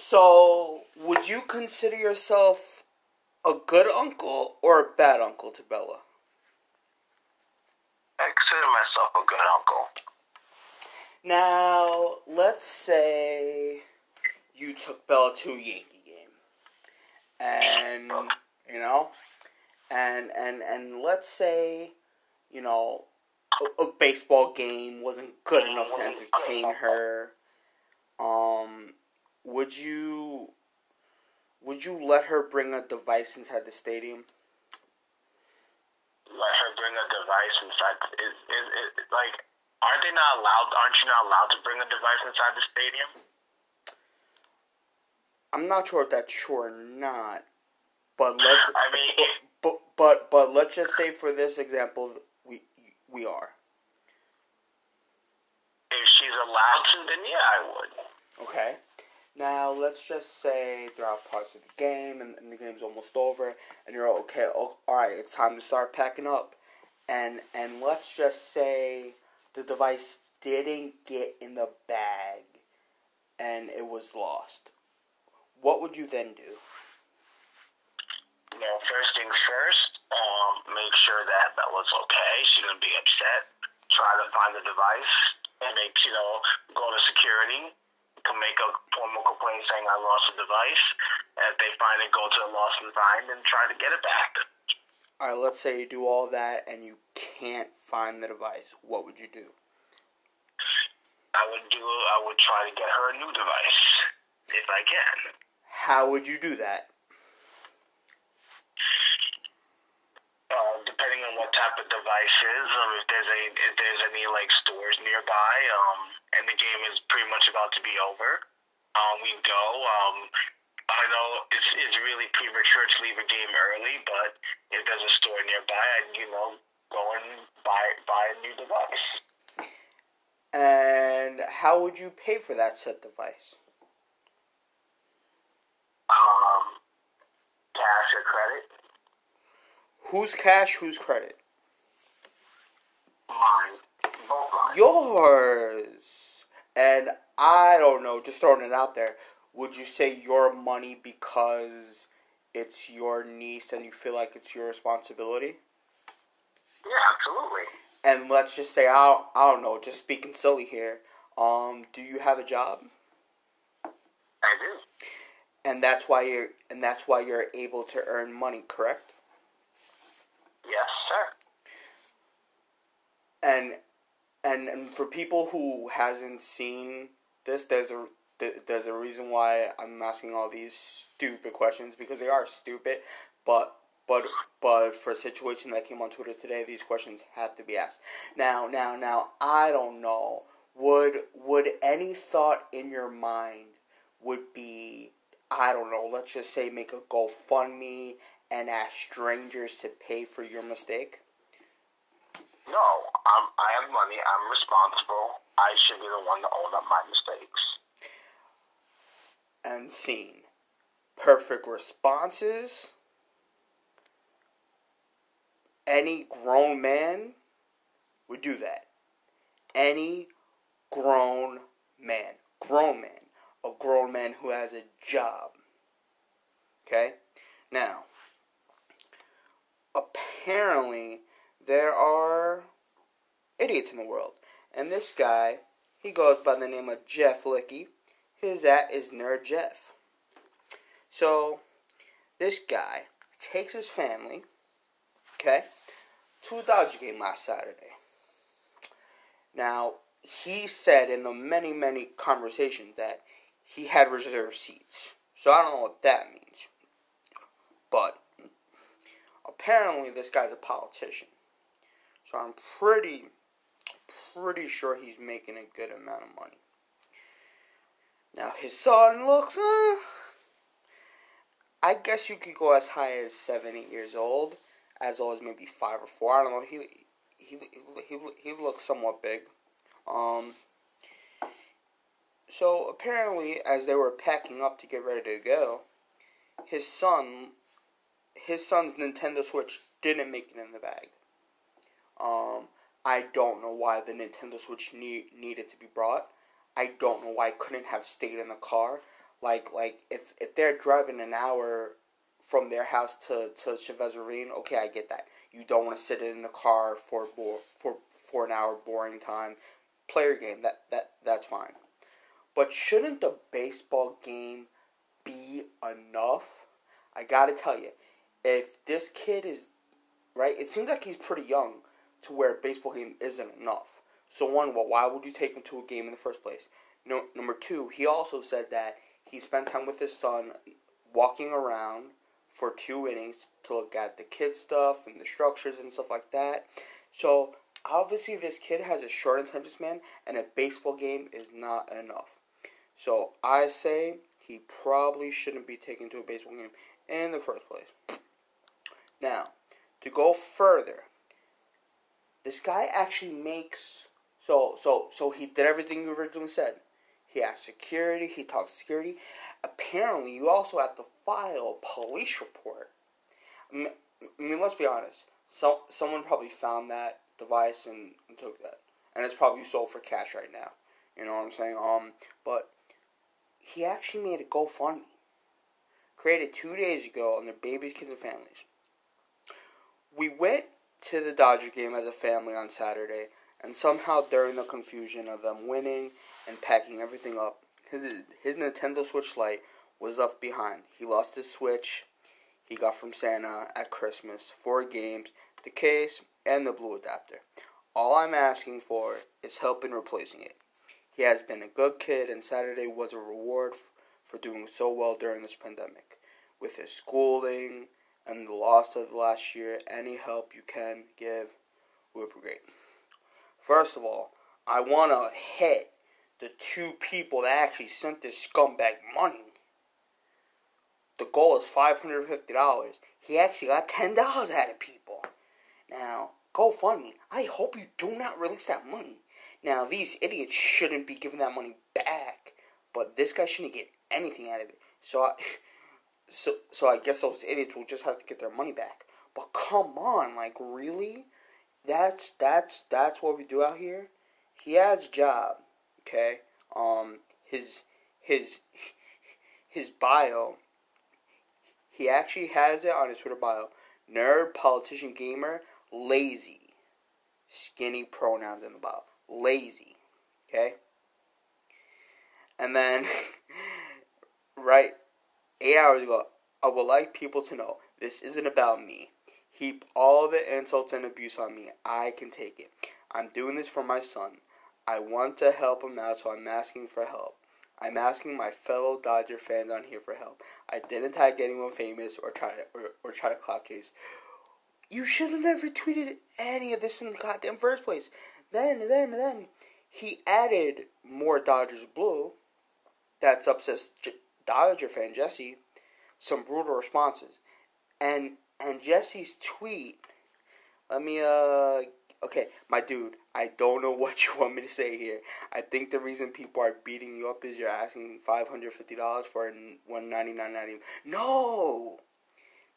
So, would you consider yourself a good uncle or a bad uncle to Bella? I consider myself a good uncle. Now, let's say you took Bella to a Yankee game, and you know, and and and let's say, you know, a, a baseball game wasn't good enough to entertain her. Um, would you would you let her bring a device inside the stadium? Let her bring a device inside. Is is, is like aren't they not allowed? Aren't you not allowed to bring a device inside the stadium? I'm not sure if that's true or not, but let's. I mean, but, but but but let's just say for this example, we we are. If she's allowed to, then yeah, I would. Okay. Now let's just say throughout parts of the game and, and the game's almost over, and you're okay. Oh, all right, it's time to start packing up, and and let's just say the device didn't get in the bag, and it was lost. What would you then do? You know, first things first. Um, make sure that was okay. She didn't be upset. Try to find the device and make you know go to security to make a formal complaint saying I lost the device. And if they find it, go to the lost and find and try to get it back. All right, let's say you do all that and you can't find the device. What would you do? I would do. I would try to get her a new device if I can. How would you do that? Uh, depending on what type of device is, um, if there's a if there's any like stores nearby, um, and the game is pretty much about to be over, um, we go. Um, I know it's it's really premature to leave a game early, but if there's a store nearby, I'd you know go and buy buy a new device. And how would you pay for that set device? Um, cash or credit? Who's cash, who's credit? Yours. And I don't know, just throwing it out there. Would you say your money because it's your niece and you feel like it's your responsibility? Yeah, absolutely. And let's just say I don't, I don't know, just speaking silly here. Um, do you have a job? I do. And that's why you're and that's why you're able to earn money, correct? Yes, sir. and and and for people who hasn't seen this there's a there's a reason why I'm asking all these stupid questions because they are stupid. But but but for a situation that came on Twitter today these questions have to be asked. Now now now I don't know. Would would any thought in your mind would be I don't know let's just say make a GoFundMe and ask strangers to pay for your mistake? No, I'm, I have money. I'm responsible. I should be the one to own up my mistakes. and seen. Perfect responses. Any grown man would do that. Any grown man. Grown man. A grown man who has a job. Okay? Now, apparently, there are idiots in the world. And this guy, he goes by the name of Jeff Licky. His at is Nerd Jeff. So, this guy takes his family, okay, to a Dodger game last Saturday. Now, he said in the many, many conversations that he had reserved seats. So I don't know what that means. But apparently this guy's a politician. So I'm pretty pretty sure he's making a good amount of money. Now his son looks uh I guess you could go as high as seven, eight years old, as old as maybe five or four. I don't know. He he he he looks somewhat big. Um. So apparently, as they were packing up to get ready to go, his son, his son's Nintendo Switch didn't make it in the bag. Um, I don't know why the Nintendo Switch need, needed to be brought. I don't know why it couldn't have stayed in the car. Like like if if they're driving an hour from their house to to Chavez Ravine, okay, I get that. You don't want to sit in the car for for for an hour boring time. Play your game. That that that's fine. But shouldn't the baseball game be enough? I gotta tell you, if this kid is right, it seems like he's pretty young to where a baseball game isn't enough. So one, well, why would you take him to a game in the first place? No, number two, he also said that he spent time with his son, walking around for two innings to look at the kid stuff and the structures and stuff like that. So obviously, this kid has a short attention span, and a baseball game is not enough. So I say he probably shouldn't be taken to a baseball game in the first place. Now, to go further, this guy actually makes so so so he did everything you originally said. He asked security. He talked security. Apparently, you also have to file a police report. I mean, let's be honest. So someone probably found that device and, and took that, and it's probably sold for cash right now. You know what I'm saying? Um, but he actually made a GoFundMe, created two days ago on the Babies, Kids, and Families. We went to the Dodger game as a family on Saturday, and somehow during the confusion of them winning and packing everything up, his his Nintendo Switch Lite was left behind. He lost his Switch he got from Santa at Christmas, four games, the case, and the blue adapter. All I'm asking for is help in replacing it. He has been a good kid, and Saturday was a reward for doing so well during this pandemic. With his schooling and the loss of the last year, any help you can give would be great. First of all, I want to hit the two people that actually sent this scumbag money. The goal is $550. He actually got $10 out of people. Now, GoFundMe, I hope you do not release that money. Now, these idiots shouldn't be giving that money back, but this guy shouldn't get anything out of it. So, I, so, so I guess those idiots will just have to get their money back. But come on, like really? That's that's that's what we do out here. He has job, okay? Um, his his his bio. He actually has it on his Twitter bio. Nerd, politician, gamer, lazy. Skinny pronouns in the bio. Lazy. Okay? And then, right, eight hours ago, I would like people to know this isn't about me. Heap all the insults and abuse on me. I can take it. I'm doing this for my son. I want to help him out, so I'm asking for help. I'm asking my fellow Dodger fans on here for help. I didn't tag anyone famous or try to or, or try to clout chase. You should have never tweeted any of this in the goddamn first place. Then, then, then, he added more Dodgers blue. That's obsessed Dodger fan Jesse. Some brutal responses, and and Jesse's tweet. Let me uh okay, my dude, I don't know what you want me to say here. I think the reason people are beating you up is you're asking five hundred fifty dollars for one ninety nine ninety. No,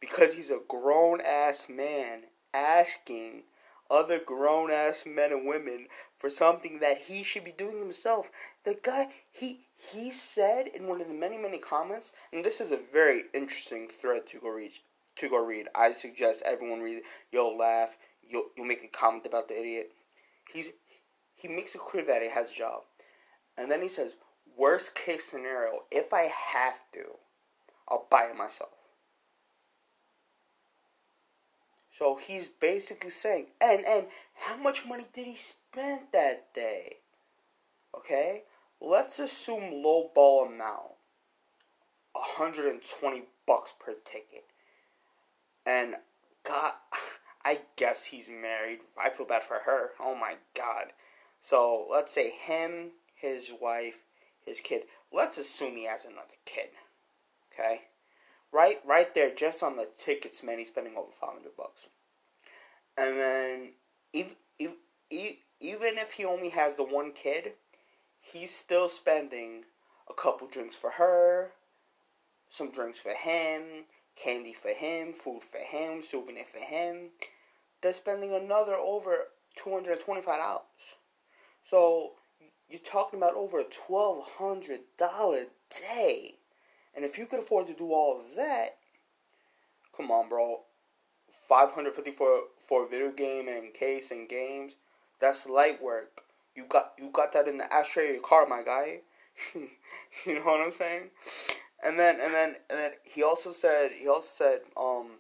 because he's a grown ass man asking other grown ass men and women for something that he should be doing himself. The guy he he said in one of the many many comments, and this is a very interesting thread to go read. To go read, I suggest everyone read it. You'll laugh. You'll you'll make a comment about the idiot. He's he makes it clear that he has a job, and then he says, "Worst case scenario, if I have to, I'll buy it myself." So he's basically saying, and and how much money did he spend that day? Okay, let's assume low ball amount, 120 bucks per ticket, and God, I guess he's married. I feel bad for her. Oh my God. So let's say him, his wife, his kid. Let's assume he has another kid. Okay right right there just on the tickets man he's spending over 500 bucks and then if, if, if, even if he only has the one kid he's still spending a couple drinks for her some drinks for him candy for him food for him souvenir for him. They're spending another over $225 so you're talking about over a $1200 day. And if you could afford to do all of that, come on, bro. 550 for for a video game and case and games, that's light work. You got you got that in the ashtray of your car, my guy. you know what I'm saying? And then and then and then he also said he also said um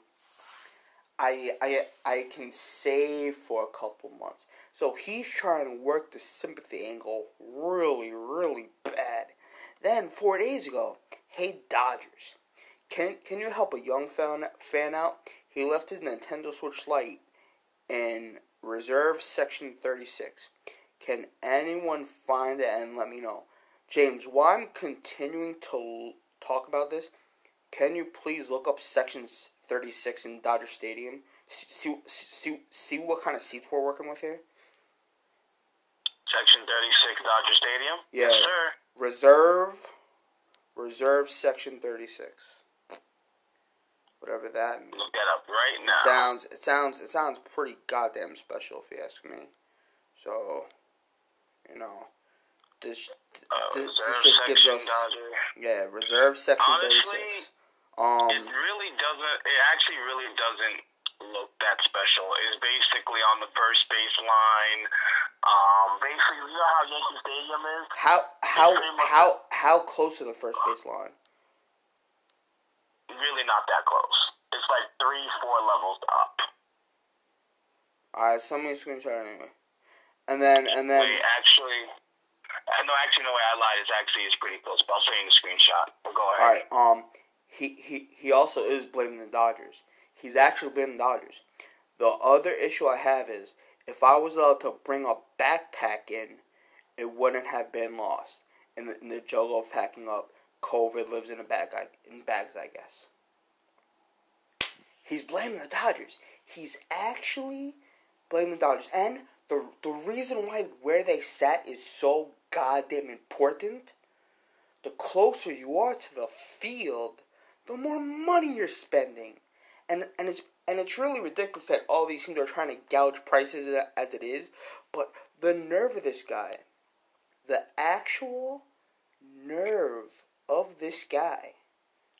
I I I can save for a couple months. So he's trying to work the sympathy angle really really bad. Then 4 days ago, hey Dodgers, can can you help a young fan fan out? He left his Nintendo Switch Lite in reserve section 36. Can anyone find it and let me know? James, while I'm continuing to talk about this, can you please look up section 36 in Dodger Stadium? See, see, see what kind of seats we're working with here? Section 36 Dodger Stadium? Yeah. Yes, sir. Reserve, reserve section 36 whatever that means. Look that up right now. It sounds it sounds it sounds pretty goddamn special if you ask me. So, you know, this uh, this, just gives us Dodger. yeah reserve section thirty Honestly. Um, It really doesn't. It actually really doesn't look that special. It's basically on the first base line. Um, basically, you know how Yankee Stadium is. how how how how close to the first base line? Really not that close. It's like three, four levels up. All right, send me a screenshot anyway. And then and then Wait, actually, uh, no, actually, no way. I lied. It's actually it's pretty close. But I'll show you the screenshot. But go ahead. right. Um, he he he also is blaming the Dodgers. He's actually blaming the Dodgers. The other issue I have is if I was allowed to bring a backpack in, it wouldn't have been lost in the in the juggle of packing up. COVID lives in a bag in bags, I guess. He's blaming the Dodgers. He's actually blaming the Dodgers, and the the reason why where they sat is so goddamn important. The closer you are to the field, the more money you're spending, and and it's and it's really ridiculous that all these teams are trying to gouge prices as it is. But the nerve of this guy, the actual nerve of this guy,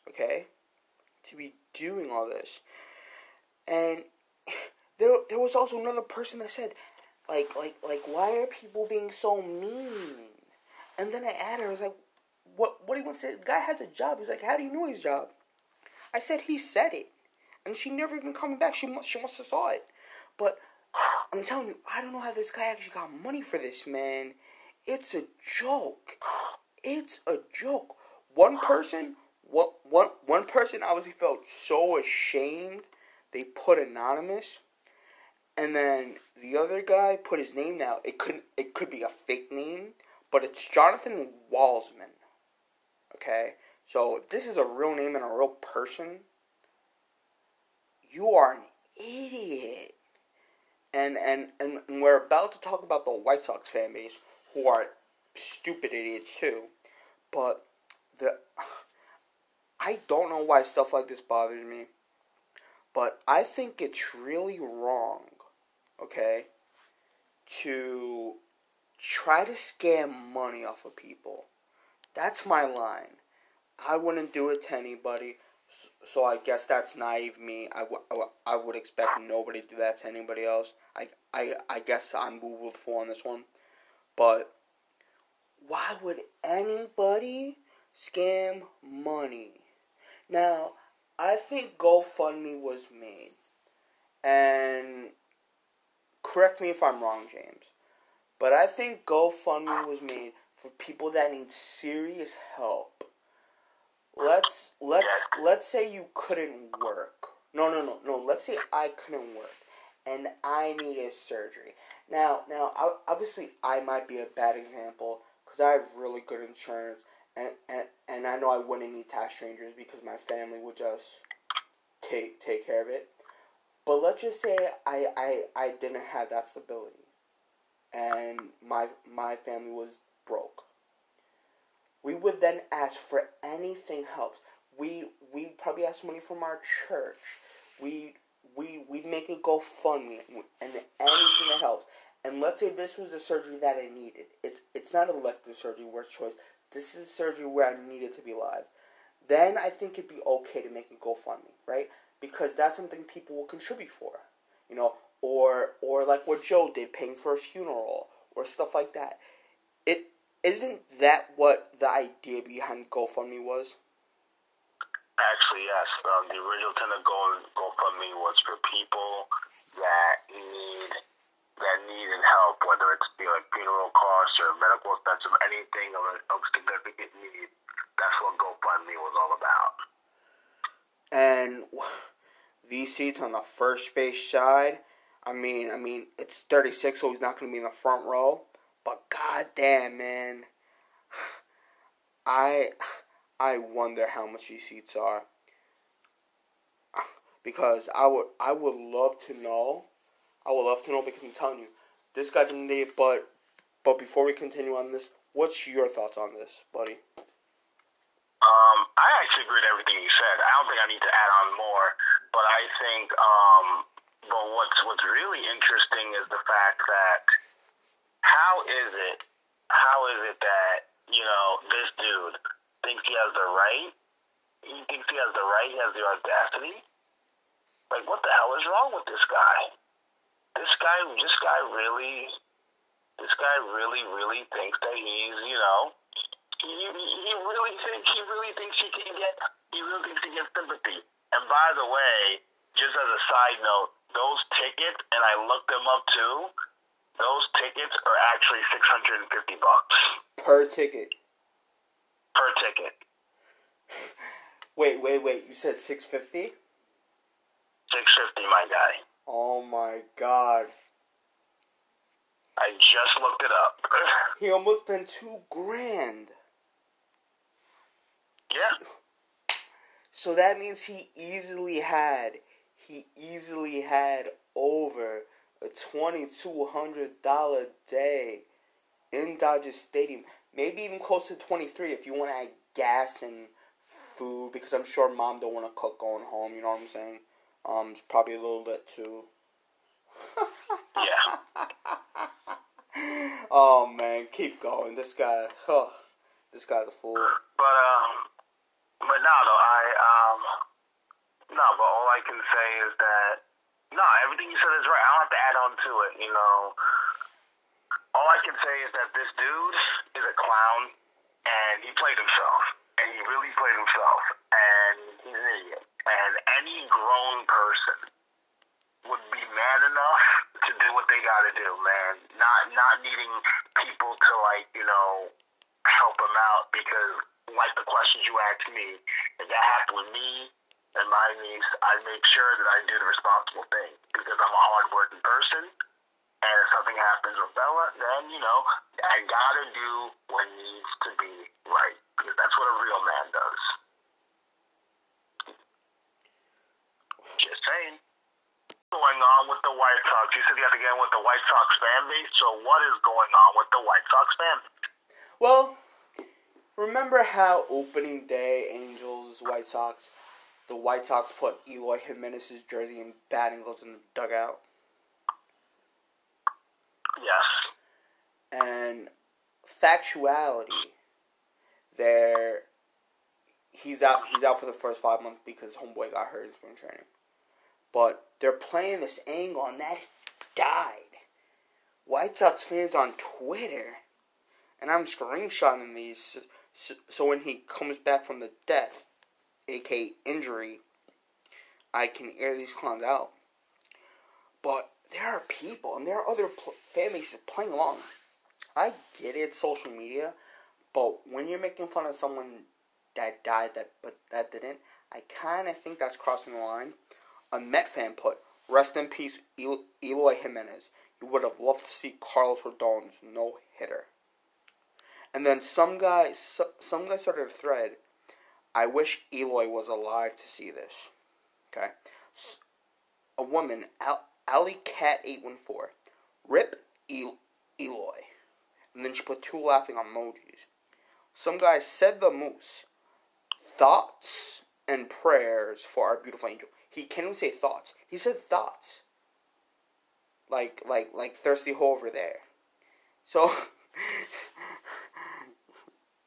okay, to be doing all this, and there there was also another person that said, like like like why are people being so mean? And then I added, I was like, what what do you want to say? The guy has a job. He's like, how do you know his job? I said he said it, and she never even coming back. She must she must have saw it, but I'm telling you, I don't know how this guy actually got money for this man. It's a joke. It's a joke. One person, one, one, one person obviously felt so ashamed they put anonymous, and then the other guy put his name now. It could it could be a fake name, but it's Jonathan Walsman. Okay, so this is a real name and a real person. You are an idiot. And, and and we're about to talk about the White Sox fan base, who are stupid idiots too. But the I don't know why stuff like this bothers me, but I think it's really wrong, okay, to try to scam money off of people. That's my line. I wouldn't do it to anybody, so I guess that's naive me. I, w- I, w- I would expect nobody to do that to anybody else. I, I, I guess I'm boo for on this one. But why would anybody scam money? Now, I think GoFundMe was made. And correct me if I'm wrong, James. But I think GoFundMe was made for people that need serious help. Let's let's let's say you couldn't work. No, no, no, no. Let's say I couldn't work and I needed surgery. Now, now, obviously, I might be a bad example because I have really good insurance, and, and and I know I wouldn't need tax strangers because my family would just take take care of it. But let's just say I, I, I didn't have that stability, and my my family was broke. We would then ask for anything helps. We we probably ask money from our church. We we we make a GoFundMe and anything that helps. And let's say this was a surgery that I needed. It's it's not elective surgery it's choice. This is a surgery where I needed to be alive. then I think it'd be okay to make a GoFundMe, right? Because that's something people will contribute for, you know, or or like what Joe did, paying for a funeral or stuff like that. It isn't that what the idea behind GoFundMe was? Actually, yes. Um, the original intent of Go GoFundMe was for people that need that needed help, whether it's know, like funeral costs or medical expenses, anything of, of significant need. That's what GoFundMe was all about. And these seats on the first base side, I mean, I mean, it's 36, so he's not going to be in the front row. But goddamn, man, I I wonder how much these seats are. Because I would I would love to know. I would love to know because I'm telling you, this guy's an idiot. But but before we continue on this, what's your thoughts on this, buddy? Um, I actually agree with everything you said. I don't think I need to add on more, but I think um, but what's what's really interesting is the fact that how is it how is it that you know this dude thinks he has the right? He thinks he has the right. He has the audacity. Like, what the hell is wrong with this guy? This guy, this guy really, this guy really, really thinks that he's, you know, he, he really thinks he really thinks he can get, he really thinks he gets sympathy. By the way, just as a side note, those tickets, and I looked them up too. Those tickets are actually six hundred and fifty bucks per ticket. Per ticket. wait, wait, wait! You said six fifty. Six fifty, my guy. Oh my god. I just looked it up. he almost spent two grand. Yeah. So that means he easily had he easily had over a twenty two hundred dollar day in Dodger Stadium. Maybe even close to twenty three if you want to add gas and food because I'm sure mom don't want to cook going home. You know what I'm saying? Um, it's probably a little bit too. yeah. oh man, keep going. This guy, huh, this guy's a fool. But um, but no, no, I um, no, but all I can say is that no, everything you said is right. I don't have to add on to it. You know, all I can say is that this dude is a clown, and he played himself, and he really played himself, and he's an idiot. And any grown person would be man enough to do what they got to do, man. Not not needing people to like you know help them out because like the questions you asked me, if that happened with me and my niece, I make sure that I do the responsible thing because I'm a hardworking person. And if something happens with Bella, then you know I gotta do what needs to be right because that's what a real man does. Just saying. Going on with the White Sox? You said you to get in with the White Sox fan base. So what is going on with the White Sox fan? Well, remember how opening day Angels White Sox, the White Sox put Eloy Jimenez's jersey and batting gloves in the dugout. Yes. And factuality, there he's out he's out for the first five months because homeboy got hurt in spring training. But they're playing this angle and that died. White Sox fans on Twitter, and I'm screenshotting these. So, when he comes back from the death, aka injury, I can air these clowns out. But there are people and there are other pl- fan playing along. I get it, social media, but when you're making fun of someone that died that but that didn't, I kind of think that's crossing the line. A Met fan put, "Rest in peace, El- Eloy Jimenez. You would have loved to see Carlos Rodon's no hitter." And then some guy, some guy started a thread. I wish Eloy was alive to see this. Okay, a woman, Al- Alley Cat eight one four, rip El- Eloy, and then she put two laughing emojis. Some guy said the moose. Thoughts and prayers for our beautiful angel. He can't even say thoughts. He said thoughts. Like like like thirsty hoe over there. So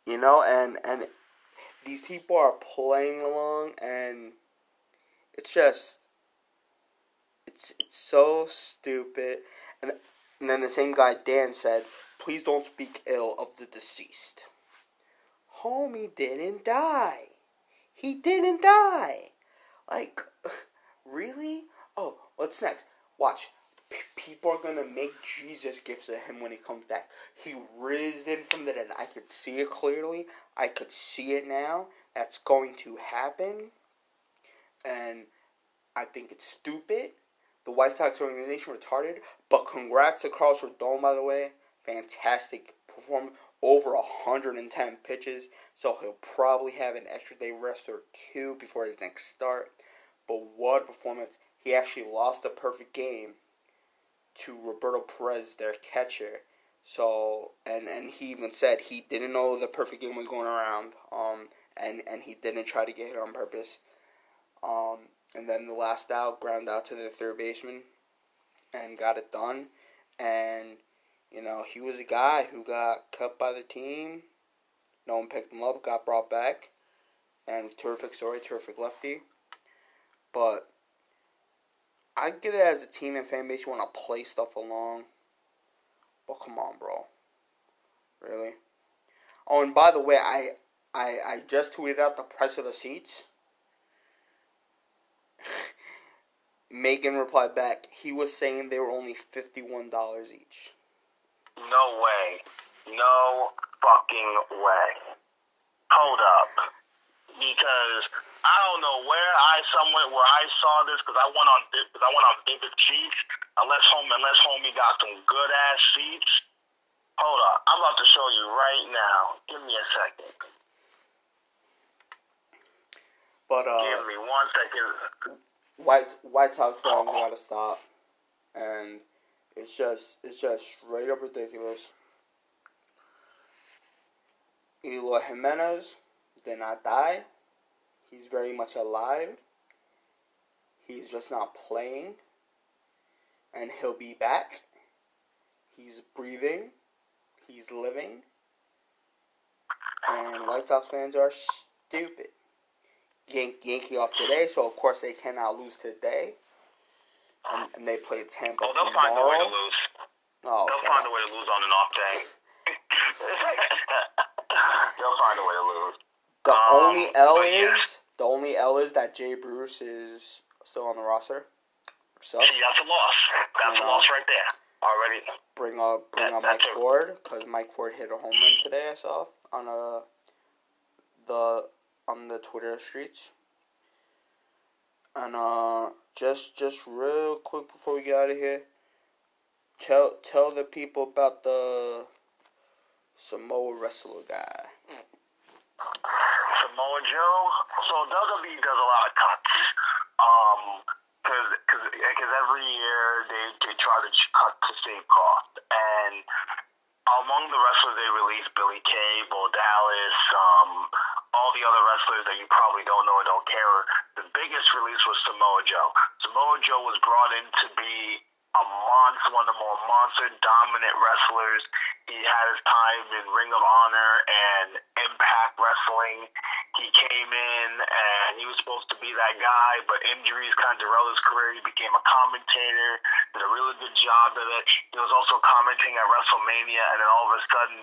you know, and and these people are playing along, and it's just it's it's so stupid. And, and then the same guy Dan said, "Please don't speak ill of the deceased." Homie didn't die. He didn't die. Like, really? Oh, what's next? Watch. People are gonna make Jesus gifts to him when he comes back. He risen from the dead. I could see it clearly. I could see it now. That's going to happen. And I think it's stupid. The White Sox organization retarded. But congrats to Carlos Rodon, by the way. Fantastic performance. Over 110 pitches. So he'll probably have an extra day rest or two before his next start. But what a performance. He actually lost a perfect game to Roberto Perez, their catcher. So and and he even said he didn't know the perfect game was going around. Um and and he didn't try to get hit on purpose. Um and then the last out ground out to the third baseman and got it done. And you know he was a guy who got cut by the team. No one picked him up. Got brought back. And terrific story, terrific lefty. But I get it as a team and fan base. You want to play stuff along. But come on, bro. Really? Oh, and by the way, I I I just tweeted out the price of the seats. Megan replied back. He was saying they were only fifty one dollars each. No way. No fucking way. Hold up. Because I don't know where I somewhere where I saw this because I went on because I went on Vivid Seats. Unless home unless homie got some good ass seats. Hold on, I'm about to show you right now. Give me a second. But uh, Give me one second. White White Sox fans gotta stop, and it's just it's just straight up ridiculous. Eloy Jimenez did not die. He's very much alive. He's just not playing. And he'll be back. He's breathing. He's living. And White Sox fans are stupid. Yan- Yankee off today, so of course they cannot lose today. And, and they play Tampa Oh, they'll find a way to lose. Oh, They'll find a way to lose on an off day. They'll find a way to lose. The Um, only L but yeah. is the only L is that Jay Bruce is still on the roster. Sucks. See, that's a loss. That's a loss right there. Already. Bring up bring That- up Mike a- Ford because Mike Ford hit a home run today. I saw on uh the on the Twitter streets. And uh, just just real quick before we get out of here, tell tell the people about the Samoa wrestler guy. Samoa Joe. So WWE does a lot of cuts. Um, cause, cause, cause every year they, they try to cut to save cost. And among the wrestlers they released, Billie Kay, Bo Dallas, um, all the other wrestlers that you probably don't know or don't care. The biggest release was Samoa Joe. Samoa Joe was brought in to be a monster, one of the more monster dominant wrestlers. He had his time in Ring of Honor and Impact Wrestling. He came in and he was supposed to be that guy, but injuries kind of derailed his career. He became a commentator, did a really good job of it. He was also commenting at WrestleMania, and then all of a sudden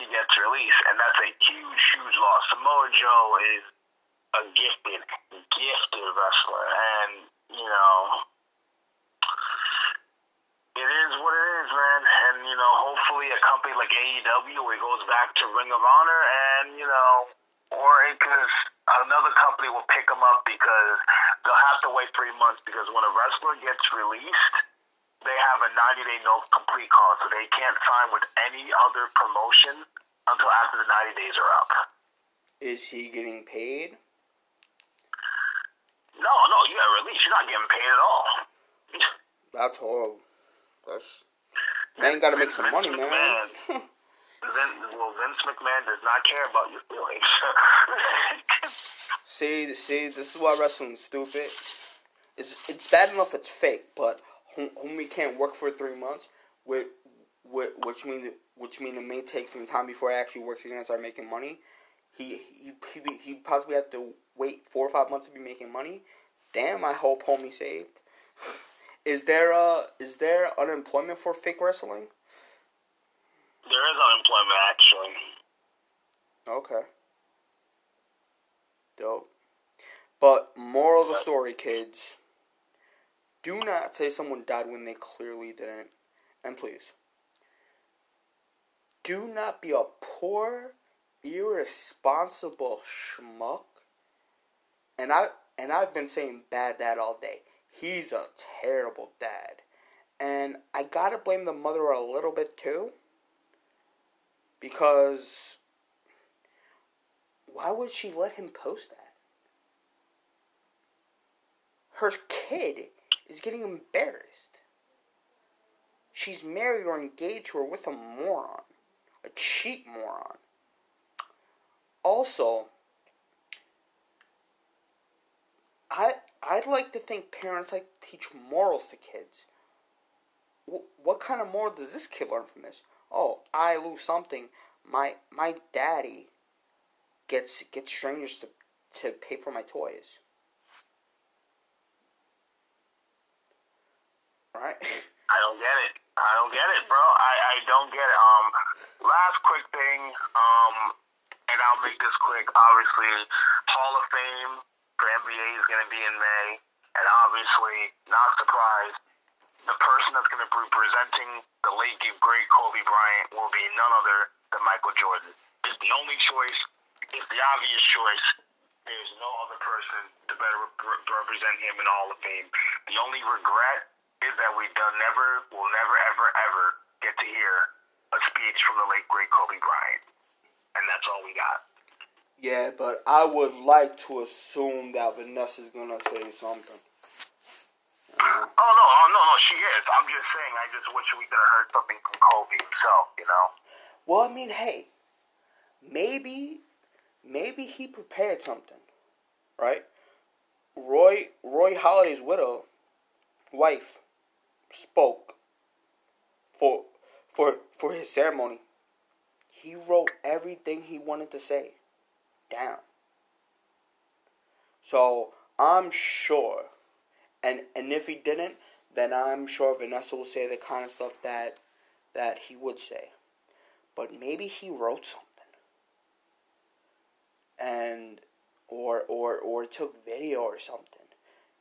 he gets released, and that's a huge, huge loss. Samoa Joe is a gifted, gifted wrestler, and you know it is what it is, man. And you know, hopefully a company like AEW where it goes back to Ring of Honor, and you know, or it could another company will pick them up because they'll have to wait three months because when a wrestler gets released, they have a 90 day no complete call, so they can't sign with any other promotion until after the 90 days are up. Is he getting paid? No, no, you got released. You're not getting paid at all. That's horrible. That's man got to make some money, man. Vince, well, Vince McMahon does not care about your feelings. see, see, this is why wrestling's stupid. It's it's bad enough it's fake, but homie can't work for three months, with, with, which means which means it may take some time before I actually work again and start making money. he he he he possibly have to wait four or five months to be making money. Damn, I hope homie saved. Is there uh is there unemployment for fake wrestling? There is unemployment actually. Okay. Dope. But moral of the story, kids. Do not say someone died when they clearly didn't. And please. Do not be a poor, irresponsible schmuck. And I and I've been saying bad dad all day. He's a terrible dad. And I gotta blame the mother a little bit too. Because why would she let him post that? Her kid is getting embarrassed. She's married or engaged or with a moron. A cheap moron. Also, I I'd like to think parents like to teach morals to kids. what kind of moral does this kid learn from this? Oh, I lose something. My my daddy gets gets strangers to to pay for my toys. Right? I don't get it. I don't get it, bro. I, I don't get it. Um, last quick thing. Um, and I'll make this quick. Obviously, Hall of Fame for NBA is going to be in May, and obviously, not surprised, the person that's going to be presenting the late great Kobe Bryant will be none other than Michael Jordan. It's the only choice. It's the obvious choice. There's no other person to better represent him in Hall of Fame. The only regret is that we done never, will never, ever, ever get to hear a speech from the late great Kobe Bryant, and that's all we got. Yeah, but I would like to assume that Vanessa's gonna say something. Uh, oh no, oh no, no, she is. I'm just saying. I just wish we could have heard something from Kobe himself. You know. Well, I mean, hey, maybe, maybe he prepared something, right? Roy Roy Halladay's widow, wife, spoke for for for his ceremony. He wrote everything he wanted to say down. So I'm sure, and and if he didn't, then I'm sure Vanessa will say the kind of stuff that that he would say. But maybe he wrote something, and or or or took video or something.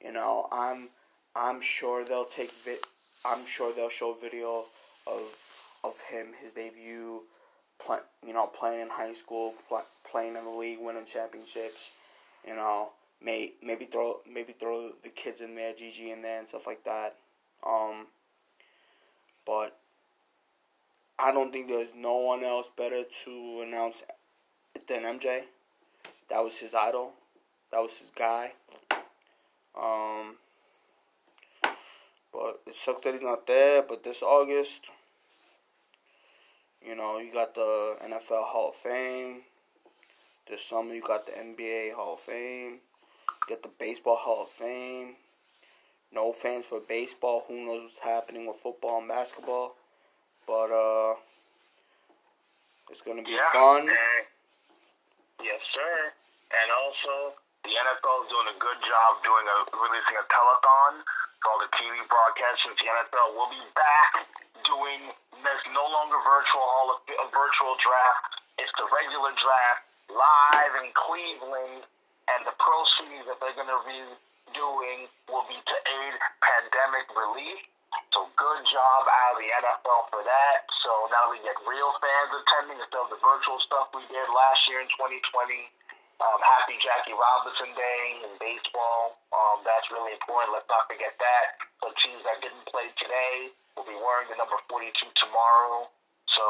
You know, I'm I'm sure they'll take vi- I'm sure they'll show video of of him his debut, play, you know, playing in high school, play, playing in the league, winning championships. You know, may maybe throw maybe throw the kids in there, Gigi in there, and stuff like that. Um, but I don't think there's no one else better to announce than MJ. That was his idol. That was his guy. Um, but it sucks that he's not there. But this August, you know, you got the NFL Hall of Fame. This summer, you got the NBA Hall of Fame. Got the Baseball Hall of Fame. No fans for baseball. Who knows what's happening with football and basketball? But uh, it's gonna be yeah, fun. yes, sir. And also, the NFL is doing a good job doing a releasing a telethon called the TV broadcast since the NFL will be back doing this no longer virtual hall of a virtual draft. It's the regular draft live in Cleveland, and the proceeds that they're going to be doing will be to aid pandemic relief. So good job out of the NFL for that. So now we get real fans attending instead of the virtual stuff we did last year in 2020. Um, happy Jackie Robinson Day in baseball. Um, that's really important. Let's not forget that. So teams that didn't play today will be wearing the number 42 tomorrow. So,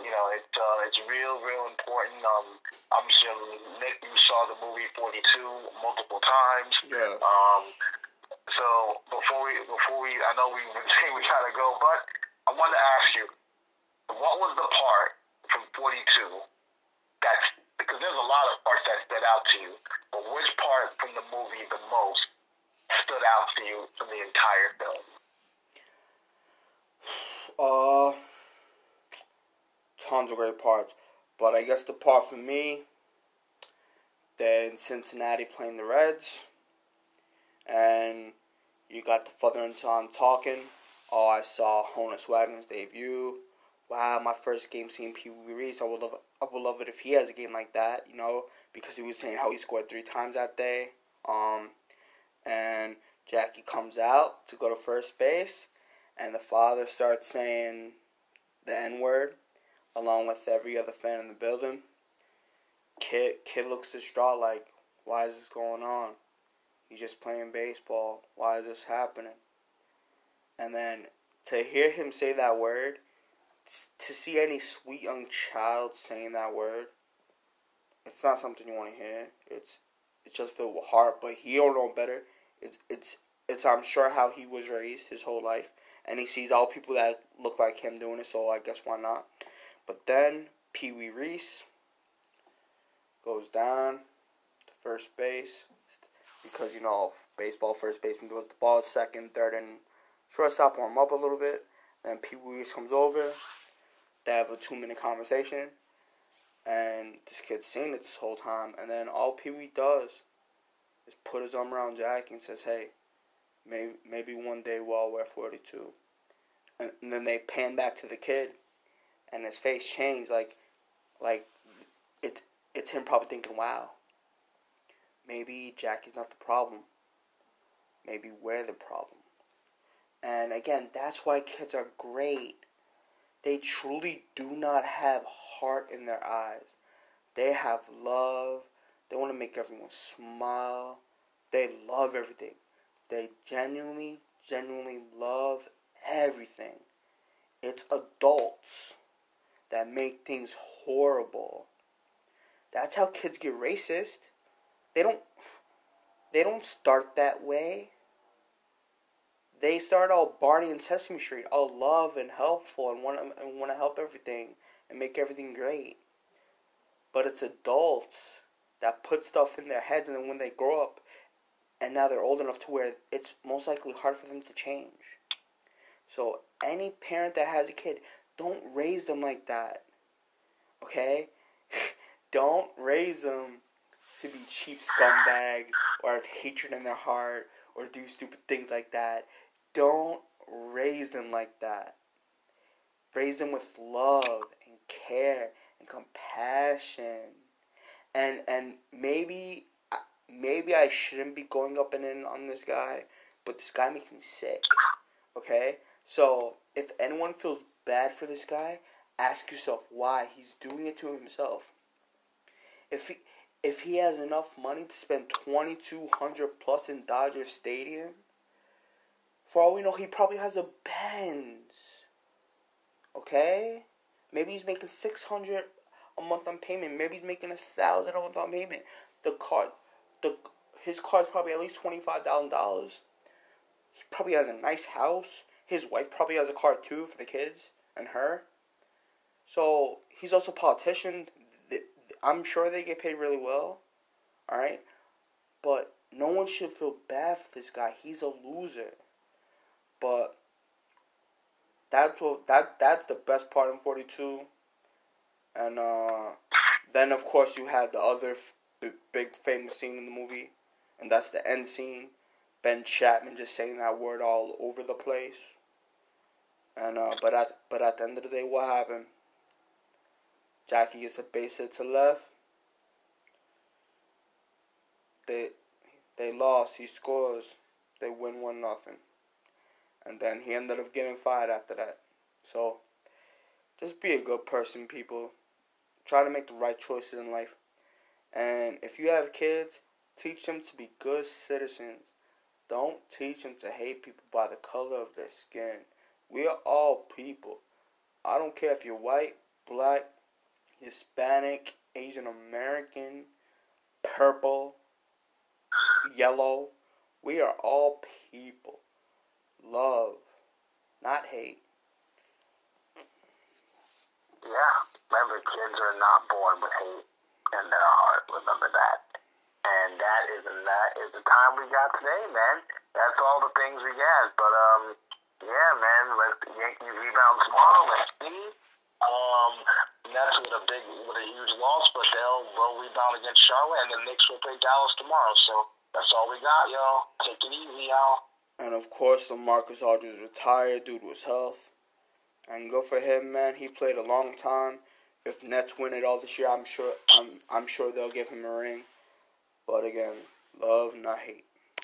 you know, it, uh, it's real, real important. Um, I'm sure, Nick, you saw the movie 42 multiple times. Yes. Um, so before we, before we, I know we've been saying we gotta go, but I want to ask you, what was the part from 42 that's because there's a lot of parts that stood out to you, but which part from the movie the most stood out to you from the entire film? Uh, tons of great parts, but I guess the part for me then Cincinnati playing the Reds, and you got the father and son talking. Oh, I saw Honus Wagner's debut. Wow, my first game seeing Pee Wee Reese. I would love, I would love it if he has a game like that. You know, because he was saying how he scored three times that day. Um, and Jackie comes out to go to first base, and the father starts saying the N word, along with every other fan in the building. Kid, kid looks distraught, like, why is this going on? He's just playing baseball. Why is this happening? And then to hear him say that word, to see any sweet young child saying that word, it's not something you want to hear. It's it's just filled with heart. But he don't know better. It's it's it's I'm sure how he was raised his whole life, and he sees all people that look like him doing it. So I guess why not? But then Pee Wee Reese goes down to first base because you know baseball first baseman goes the ball second, third, and shortstop warm up a little bit. Then Pee Wee Reese comes over. They have a two minute conversation, and this kid's seen it this whole time. And then all Pee Wee does is put his arm around Jack and says, "Hey, maybe maybe one day we'll wear 42." And, and then they pan back to the kid, and his face changed like like it's it's him probably thinking, wow, maybe Jackie's not the problem. Maybe we're the problem. And again, that's why kids are great. They truly do not have heart in their eyes. They have love. They want to make everyone smile. They love everything. They genuinely, genuinely love everything. It's adults that make things horrible that's how kids get racist. They don't they don't start that way. They start all Barney and Sesame Street, all love and helpful and want to, and want to help everything and make everything great. But it's adults that put stuff in their heads and then when they grow up and now they're old enough to where it's most likely hard for them to change. So any parent that has a kid, don't raise them like that. Okay? Don't raise them to be cheap scumbags or have hatred in their heart or do stupid things like that. Don't raise them like that. Raise them with love and care and compassion. And and maybe maybe I shouldn't be going up and in on this guy, but this guy makes me sick. Okay? So if anyone feels bad for this guy, ask yourself why he's doing it to himself. If he if he has enough money to spend twenty two hundred plus in Dodger Stadium, for all we know, he probably has a Benz. Okay, maybe he's making six hundred a month on payment. Maybe he's making a thousand a month on payment. The car, the his car is probably at least twenty five thousand dollars. He probably has a nice house. His wife probably has a car too for the kids and her. So he's also a politician. I'm sure they get paid really well. All right, but no one should feel bad for this guy. He's a loser. But that's what that that's the best part in 42. And uh, then of course you had the other f- big famous scene in the movie, and that's the end scene. Ben Chapman just saying that word all over the place. And uh, but at but at the end of the day, what happened? Jackie gets a base hit to left. They they lost. He scores. They win one nothing. And then he ended up getting fired after that. So just be a good person, people. Try to make the right choices in life. And if you have kids, teach them to be good citizens. Don't teach them to hate people by the color of their skin. We are all people. I don't care if you're white, black, Hispanic, Asian American, purple, yellow. We are all people. Love, not hate. Yeah, remember, kids are not born with hate in their heart. Remember that. And that is and that is the time we got today, man. That's all the things we got. But um, yeah, man. Let Yankees rebound tomorrow. Let's see. Um, Nets with a big, with a huge loss, but they'll they'll rebound against Charlotte, and the Knicks will play Dallas tomorrow. So that's all we got, y'all. Take it easy, y'all. And of course, LaMarcus Aldridge retired due to his health. And go for him, man. He played a long time. If Nets win it all this year, I'm sure I'm I'm sure they'll give him a ring. But again, love not hate.